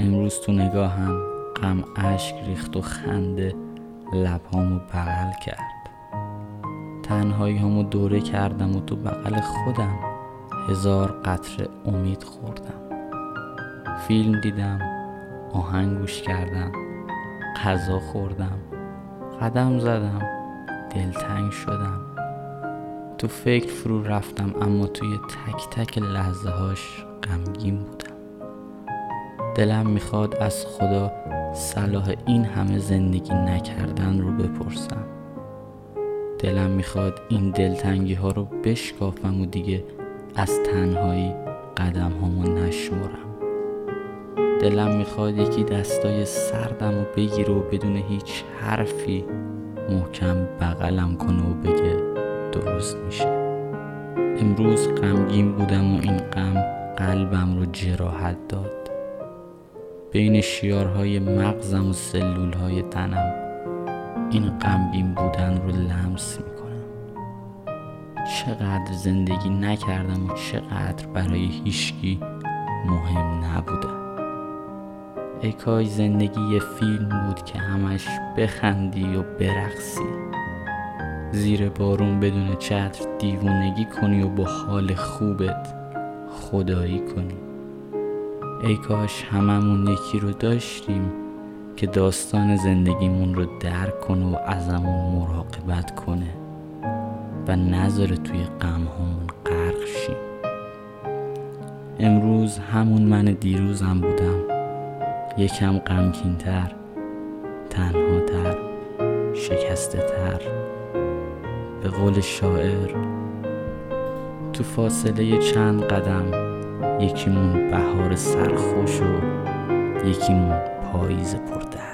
امروز تو نگاهم غم اشک ریخت و خنده لبهامو بغل کرد. تنهایی همو دوره کردم و تو بغل خودم هزار قطره امید خوردم. فیلم دیدم آهنگ گوش کردم غذا خوردم قدم زدم دلتنگ شدم. تو فکر فرو رفتم اما توی تک تک لحظه هاش غمگین بودم. دلم می‌خواد از خدا صلاح این همه زندگی نکردن رو بپرسم. دلم می‌خواد این دلتنگی ها رو بشکافم و دیگه از تنهایی قدم هامو نشمرم. دلم می‌خواد یکی دستای سردم و بگیره و بدون هیچ حرفی محکم بغلم کنه و بگه درست میشه. امروز غمگین بودم و این غم قلبم رو جراحت داد. بین شیارهای مغزم و سلولهای تنم. این غمگین بودن رو لمس می‌کنم. چقدر زندگی نکردم و چقدر برای هیچکی مهم نبودم. ای زندگی یه فیلم بود که همش بخندی و برقصی. زیر بارون بدون چتر دیوونگی کنی و با حال خوبت خدایی کنی. ای کاش هممون یکی رو داشتیم که داستان زندگیمون رو درک کنه و ازمون مراقبت کنه و نذاره توی غمهامون غرق شیم. امروز همون من دیروزم بودم. یکم غمگینتر تنهاتر شکسته تر به قول شاعر تو فاصله چند قدم یکیمون بهار سرخوش و یکیمون پاییز پرده.